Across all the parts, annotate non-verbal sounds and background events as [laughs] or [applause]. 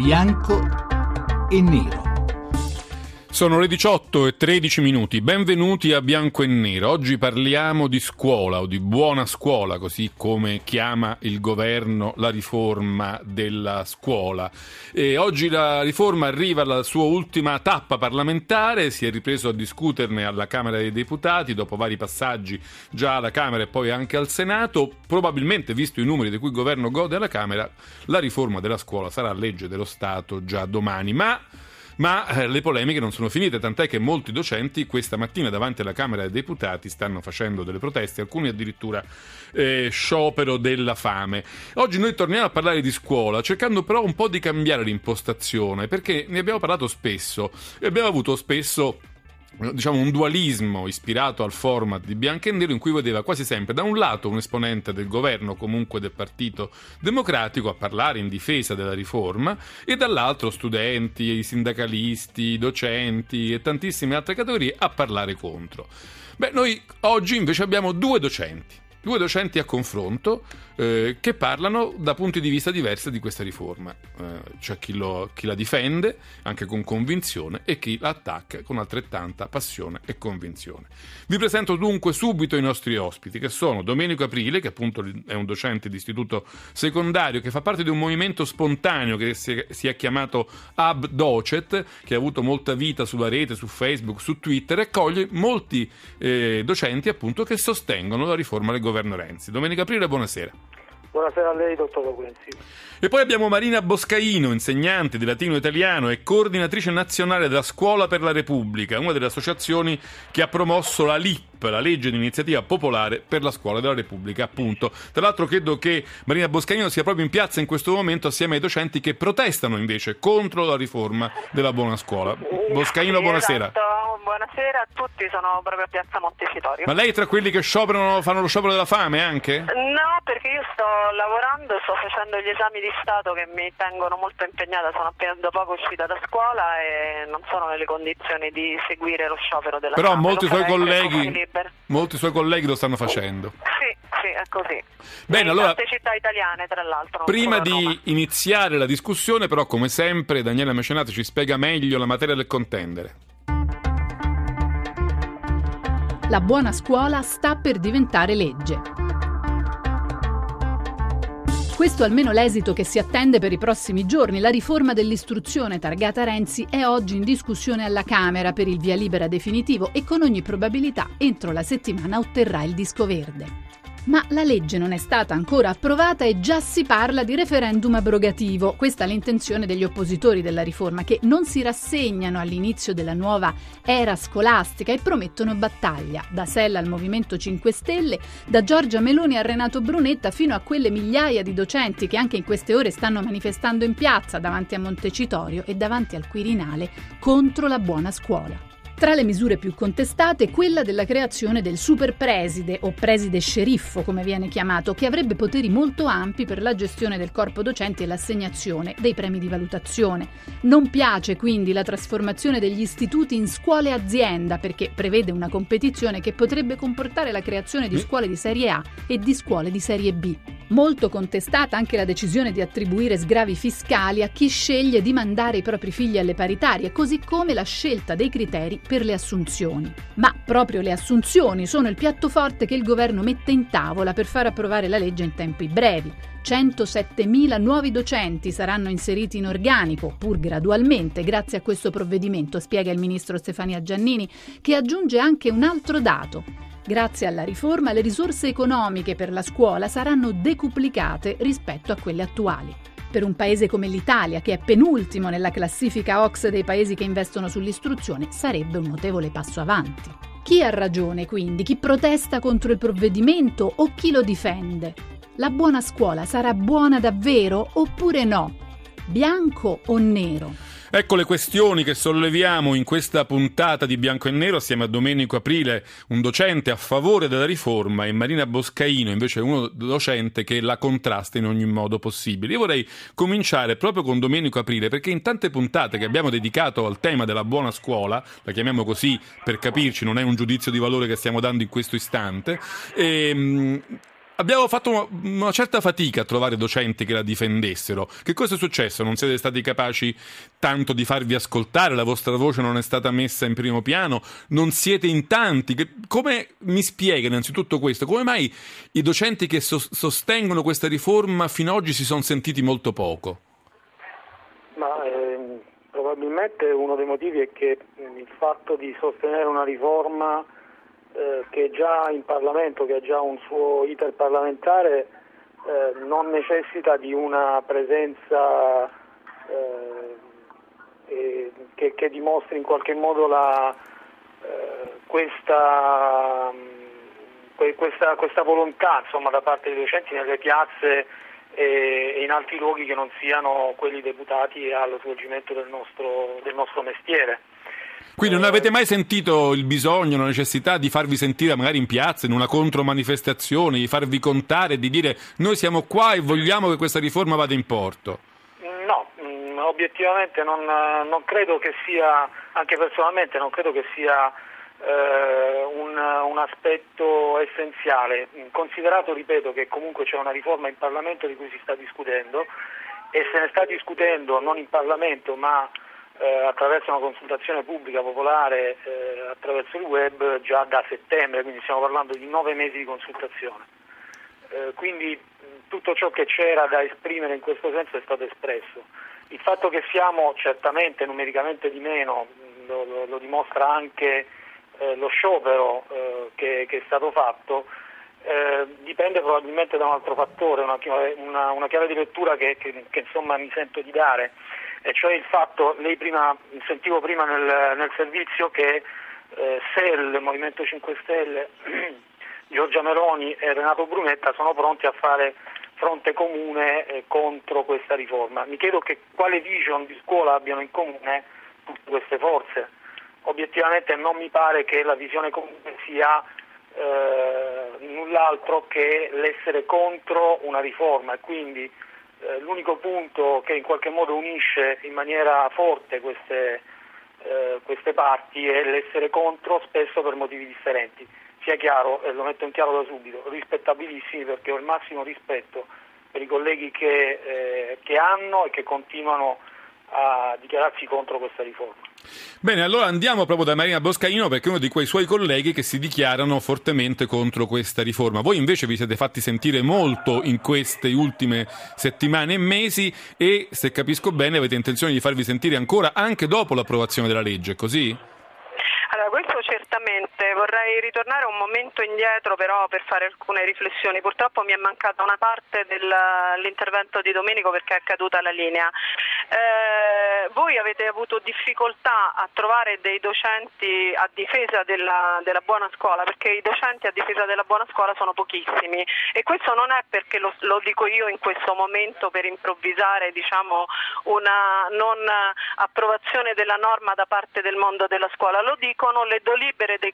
bianco e nero. Sono le 18 e 13 minuti, benvenuti a Bianco e Nero. Oggi parliamo di scuola o di buona scuola, così come chiama il governo la riforma della scuola. E oggi la riforma arriva alla sua ultima tappa parlamentare, si è ripreso a discuterne alla Camera dei Deputati dopo vari passaggi già alla Camera e poi anche al Senato. Probabilmente, visto i numeri di cui il governo gode alla Camera, la riforma della scuola sarà legge dello Stato già domani. Ma ma eh, le polemiche non sono finite, tant'è che molti docenti questa mattina davanti alla Camera dei Deputati stanno facendo delle proteste, alcuni addirittura eh, sciopero della fame. Oggi noi torniamo a parlare di scuola, cercando però un po' di cambiare l'impostazione, perché ne abbiamo parlato spesso e abbiamo avuto spesso diciamo un dualismo ispirato al format di Bianco e Nero in cui vedeva quasi sempre da un lato un esponente del governo comunque del Partito Democratico a parlare in difesa della riforma e dall'altro studenti, sindacalisti, docenti e tantissime altre categorie a parlare contro. Beh, noi oggi invece abbiamo due docenti, due docenti a confronto eh, che parlano da punti di vista diversi di questa riforma. Eh, c'è chi, lo, chi, la difende anche con convinzione e chi la attacca con altrettanta passione e convinzione. Vi presento dunque subito i nostri ospiti che sono Domenico Aprile, che appunto è un docente di istituto secondario che fa parte di un movimento spontaneo che si, si è chiamato Ab Docet, che ha avuto molta vita sulla rete, su Facebook, su Twitter e accoglie molti eh, docenti appunto che sostengono la riforma governo Renzi. Domenico Aprile, buonasera. Buonasera a lei, dottor Loquenzi. E poi abbiamo Marina Boscaino, insegnante di latino italiano e coordinatrice nazionale della Scuola per la Repubblica, una delle associazioni che ha promosso la LIP la legge di iniziativa popolare per la scuola della Repubblica, appunto. Tra l'altro credo che Marina Boscaino sia proprio in piazza in questo momento assieme ai docenti che protestano invece contro la riforma della buona scuola. Boscaino, buonasera. Esatto. Buonasera a tutti, sono proprio a Piazza Montecitorio. Ma lei è tra quelli che scioperano, fanno lo sciopero della fame anche? No, perché io sto lavorando, sto facendo gli esami di Stato che mi tengono molto impegnata, sono appena da poco uscita da scuola e non sono nelle condizioni di seguire lo sciopero della Però fame. molti Lo suoi colleghi molti suoi colleghi lo stanno facendo. Sì, sì, è così. Bene, in allora tante città italiane, tra l'altro. Prima a Roma. di iniziare la discussione, però, come sempre, Daniele Mecenati ci spiega meglio la materia del contendere. La buona scuola sta per diventare legge. Questo almeno l'esito che si attende per i prossimi giorni. La riforma dell'istruzione targata Renzi è oggi in discussione alla Camera per il via libera definitivo e con ogni probabilità entro la settimana otterrà il disco verde. Ma la legge non è stata ancora approvata e già si parla di referendum abrogativo. Questa è l'intenzione degli oppositori della riforma che non si rassegnano all'inizio della nuova era scolastica e promettono battaglia. Da Sella al Movimento 5 Stelle, da Giorgia Meloni a Renato Brunetta fino a quelle migliaia di docenti che anche in queste ore stanno manifestando in piazza davanti a Montecitorio e davanti al Quirinale contro la buona scuola. Tra le misure più contestate, quella della creazione del super preside o preside sceriffo, come viene chiamato, che avrebbe poteri molto ampi per la gestione del corpo docenti e l'assegnazione dei premi di valutazione. Non piace quindi la trasformazione degli istituti in scuole azienda perché prevede una competizione che potrebbe comportare la creazione di scuole di serie A e di scuole di serie B. Molto contestata anche la decisione di attribuire sgravi fiscali a chi sceglie di mandare i propri figli alle paritarie, così come la scelta dei criteri per le assunzioni. Ma proprio le assunzioni sono il piatto forte che il governo mette in tavola per far approvare la legge in tempi brevi. 107.000 nuovi docenti saranno inseriti in organico, pur gradualmente, grazie a questo provvedimento, spiega il ministro Stefania Giannini, che aggiunge anche un altro dato. Grazie alla riforma le risorse economiche per la scuola saranno decuplicate rispetto a quelle attuali. Per un paese come l'Italia, che è penultimo nella classifica OX dei paesi che investono sull'istruzione, sarebbe un notevole passo avanti. Chi ha ragione quindi? Chi protesta contro il provvedimento o chi lo difende? La buona scuola sarà buona davvero oppure no? Bianco o nero? Ecco le questioni che solleviamo in questa puntata di Bianco e Nero assieme a Domenico Aprile, un docente a favore della riforma, e Marina Boscaino, invece uno docente che la contrasta in ogni modo possibile. Io vorrei cominciare proprio con Domenico Aprile, perché in tante puntate che abbiamo dedicato al tema della buona scuola, la chiamiamo così per capirci, non è un giudizio di valore che stiamo dando in questo istante, ehm, abbiamo fatto una certa fatica a trovare docenti che la difendessero. Che cosa è successo? Non siete stati capaci tanto di farvi ascoltare, la vostra voce non è stata messa in primo piano, non siete in tanti. Come mi spiega innanzitutto questo? Come mai i docenti che sostengono questa riforma fino ad oggi si sono sentiti molto poco? Ma eh, probabilmente uno dei motivi è che il fatto di sostenere una riforma eh, che è già in Parlamento, che ha già un suo iter parlamentare, eh, non necessita di una presenza eh, che, che, dimostri in qualche modo la, eh, questa, questa, questa, volontà insomma, da parte dei docenti nelle piazze e in altri luoghi che non siano quelli deputati allo svolgimento del nostro, del nostro mestiere. Quindi non avete mai sentito il bisogno, la necessità di farvi sentire magari in piazza, in una contromanifestazione, di farvi contare, di dire noi siamo qua e vogliamo che questa riforma vada in porto? No, mm, obiettivamente non, non credo che sia, anche personalmente non credo che sia eh, un, un, aspetto essenziale, considerato, ripeto, che comunque c'è una riforma in Parlamento di cui si sta discutendo e se ne sta discutendo non in Parlamento ma eh, attraverso una consultazione pubblica popolare eh, attraverso il web già da settembre, quindi stiamo parlando di nove mesi di consultazione. Eh, quindi tutto ciò che c'era da esprimere in questo senso è stato espresso. Il fatto che siamo certamente numericamente di meno lo, lo, lo dimostra anche eh, lo sciopero eh, che, che, è stato fatto, eh, dipende probabilmente da un altro fattore, una, una, una chiave di lettura che, che, che mi sento di dare e cioè il fatto, lei prima, sentivo prima nel, nel servizio che eh, SEL, Movimento 5 Stelle, [clears throat] Giorgia Meloni e Renato Brunetta sono pronti a fare fronte comune eh, contro questa riforma. Mi chiedo che quale vision di scuola abbiano in comune tutte queste forze. Obiettivamente non mi pare che la visione comune sia eh, null'altro che l'essere contro una riforma e quindi l'unico punto che in qualche modo unisce in maniera forte queste, eh, queste parti è l'essere contro spesso per motivi differenti. Sia chiaro, e lo metto in chiaro da subito, rispettabilissimi perché ho il massimo rispetto per i colleghi che, eh, che hanno e che continuano a dichiararsi contro questa riforma. Bene, allora andiamo proprio da Marina Boscaino perché è uno di quei suoi colleghi che si dichiarano fortemente contro questa riforma. Voi invece vi siete fatti sentire molto in queste ultime settimane e mesi e, se capisco bene, avete intenzione di farvi sentire ancora anche dopo l'approvazione della legge, così? Allora, certamente, vorrei ritornare un momento indietro però per fare alcune riflessioni. Purtroppo mi è mancata una parte dell'intervento di Domenico perché è caduta la linea. Eh, voi avete avuto difficoltà a trovare dei docenti a difesa della, della, buona scuola perché i docenti a difesa della buona scuola sono pochissimi e questo non è perché lo, lo dico io in questo momento per improvvisare diciamo, una non approvazione della norma da parte del mondo della scuola, lo dicono le delibere dei,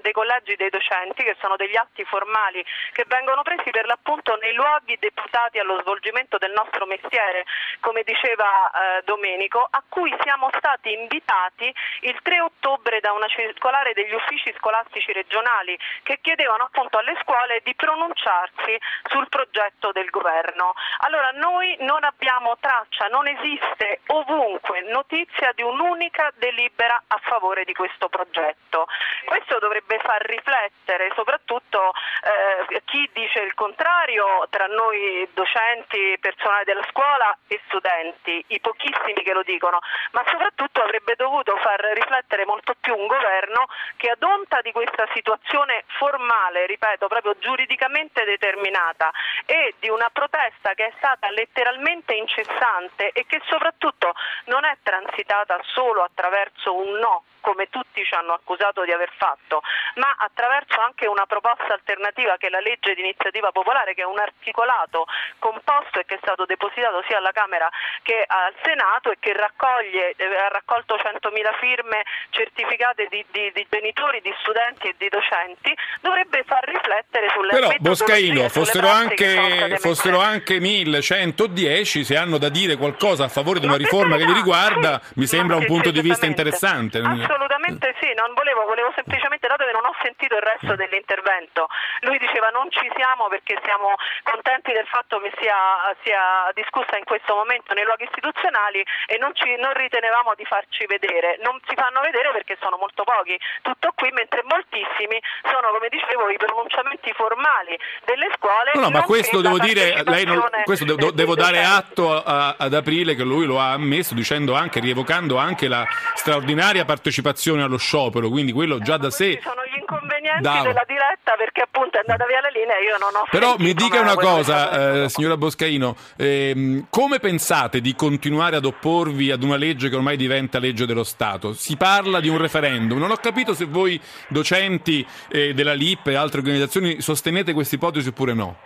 dei collegi dei docenti che sono degli atti formali che vengono presi per l'appunto nei luoghi deputati allo svolgimento del nostro mestiere, come diceva eh, Domenico, a cui siamo stati invitati il 3 ottobre da una circolare degli uffici scolastici regionali che chiedevano appunto alle scuole di pronunciarsi sul progetto del governo. Allora noi non abbiamo traccia, non esiste ovunque notizia di un'unica delibera a favore di questo progetto. Questo dovrebbe far riflettere soprattutto eh, chi dice il contrario tra noi docenti, personale della scuola e studenti, i pochissimi che lo dicono, ma soprattutto avrebbe dovuto far riflettere molto più un governo che ad onta di questa situazione formale, ripeto, proprio giuridicamente determinata e di una protesta che è stata letteralmente incessante e che soprattutto non è transitata solo attraverso un no come tutti ci hanno accusato di aver fatto, ma attraverso anche una proposta alternativa che è la legge di iniziativa popolare, che è un articolato composto e che è stato depositato sia alla Camera che al Senato e che raccoglie, eh, ha raccolto 100.000 firme certificate di, di, di, genitori, di studenti e di docenti, dovrebbe far riflettere sulle Però Boscaino, fossero anche, fossero anche 1110, se hanno da dire qualcosa a favore di una riforma che li riguarda, mi sembra un punto di vista interessante. Assolutamente absolutamente sì, non volevo, volevo semplicemente, dato che non ho sentito il resto dell'intervento, lui diceva non ci siamo perché siamo contenti del fatto che sia, sia discussa in questo momento nei luoghi istituzionali e non, ci, non ritenevamo di farci vedere, non si fanno vedere perché sono molto pochi, tutto qui, mentre moltissimi sono, come dicevo, i pronunciamenti formali delle scuole. No, no ma questo devo dire, lei non, questo devo, devo dare atto a, ad Aprile che lui lo ha ammesso dicendo anche, rievocando anche la straordinaria partecipazione allo sciopero, quindi quello già da sé... Sono gli inconvenienti da... della diretta perché appunto è andata via la linea e io non ho... Però mi dica una cosa, eh, signora Boscaino, ehm, come pensate di continuare ad opporvi ad una legge che ormai diventa legge dello Stato? Si parla di un referendum, non ho capito se voi docenti eh, della LIP e altre organizzazioni sostenete questa ipotesi oppure no.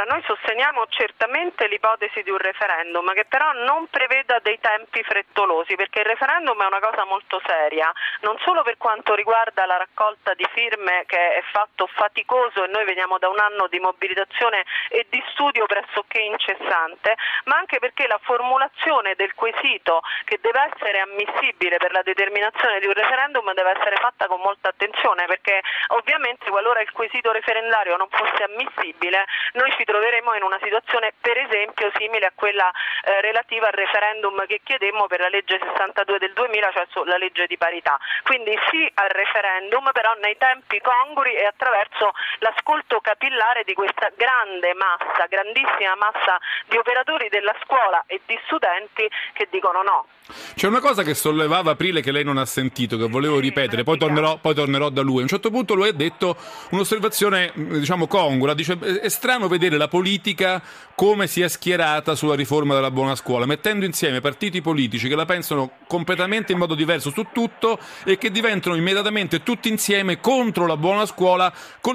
Allora, noi sosteniamo certamente l'ipotesi di un referendum che però non preveda dei tempi frettolosi perché il referendum è una cosa molto seria, non solo per quanto riguarda la raccolta di firme che è fatto faticoso e noi veniamo da un anno di mobilitazione e di studio pressoché incessante, ma anche perché la formulazione del quesito che deve essere ammissibile per la determinazione di un referendum deve essere fatta con molta attenzione perché ovviamente qualora il quesito referendario non fosse ammissibile noi ci troveremo in una situazione per esempio simile a quella eh, relativa al referendum che chiedemmo per la legge 62 del 2000, cioè sulla legge di parità. Quindi sì al referendum, però nei tempi congrui e attraverso l'ascolto capillare di questa grande massa, grandissima massa di operatori della scuola e di studenti che dicono no. C'è una cosa che sollevava Aprile che lei non ha sentito, che volevo sì, ripetere, poi tornerò, poi tornerò, da lui. A un certo punto lui ha detto un'osservazione, diciamo, congrua, dice è strano vedere la politica come si è schierata sulla riforma della buona scuola, mettendo insieme partiti politici che la pensano completamente in modo diverso su tutto e che diventano immediatamente tutti insieme contro la buona scuola,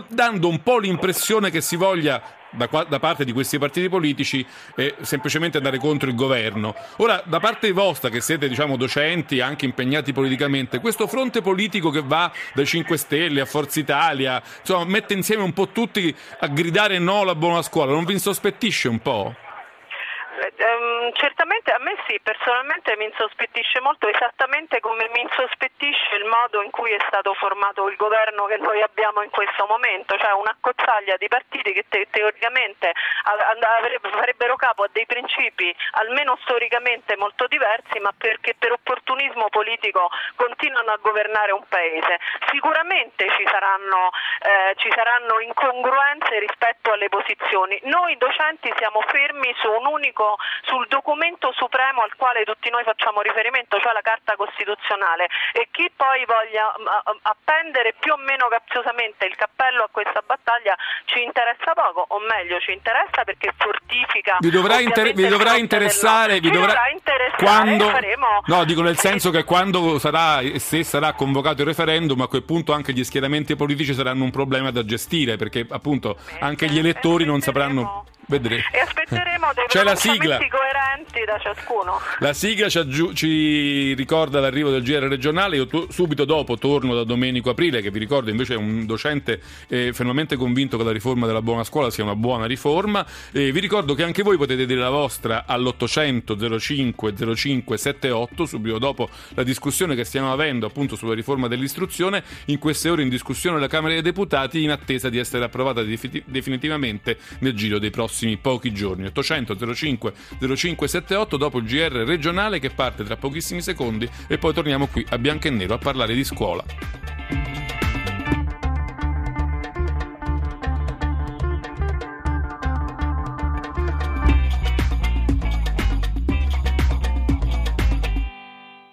dando un po' l'impressione che si voglia da, da, parte di questi partiti politici è semplicemente andare contro il governo. Ora, da parte vostra, che siete diciamo, docenti, anche impegnati politicamente, questo fronte politico che va dai 5 Stelle a Forza Italia, insomma, mette insieme un po' tutti a gridare no alla buona scuola, non vi insospettisce un po'? Um, certamente a me sì, personalmente mi insospettisce molto esattamente come mi insospettisce il modo in cui è stato formato il governo che noi abbiamo in questo momento, cioè una cozzaglia di partiti che te- teoricamente farebbero capo a dei principi almeno storicamente molto diversi, ma perché per opportunismo politico continuano a governare un paese. Sicuramente ci saranno, eh, ci saranno incongruenze rispetto alle posizioni. Noi docenti siamo fermi su un unico sul documento supremo al quale tutti noi facciamo riferimento, cioè la Carta Costituzionale. E chi poi voglia appendere più o meno capziosamente il cappello a questa battaglia ci interessa poco, o meglio ci interessa perché fortifica vi dovrà, inter- vi dovrà interessare, vi dovrà, dovrà interessare quando, faremo... no dico nel senso che quando sarà se sarà convocato il referendum a quel punto anche gli schieramenti politici saranno un problema da gestire perché appunto anche gli elettori non sapranno Vedremo. E aspetteremo dei [laughs] C'è la sigla. coerenti da ciascuno. La sigla ci, aggiu- ci ricorda l'arrivo del GR regionale. Io to- subito dopo torno da Domenico Aprile, che vi ricordo invece è un docente eh, fermamente convinto che la riforma della buona scuola sia una buona riforma. Eh, vi ricordo che anche voi potete dire la vostra all'800 05 05 78, subito dopo la discussione che stiamo avendo appunto sulla riforma dell'istruzione. In queste ore in discussione alla Camera dei Deputati, in attesa di essere approvata definitivamente nel giro dei prossimi prossimi pochi giorni. 800 05 0578 dopo il GR regionale che parte tra pochissimi secondi e poi torniamo qui a bianco e nero a parlare di scuola.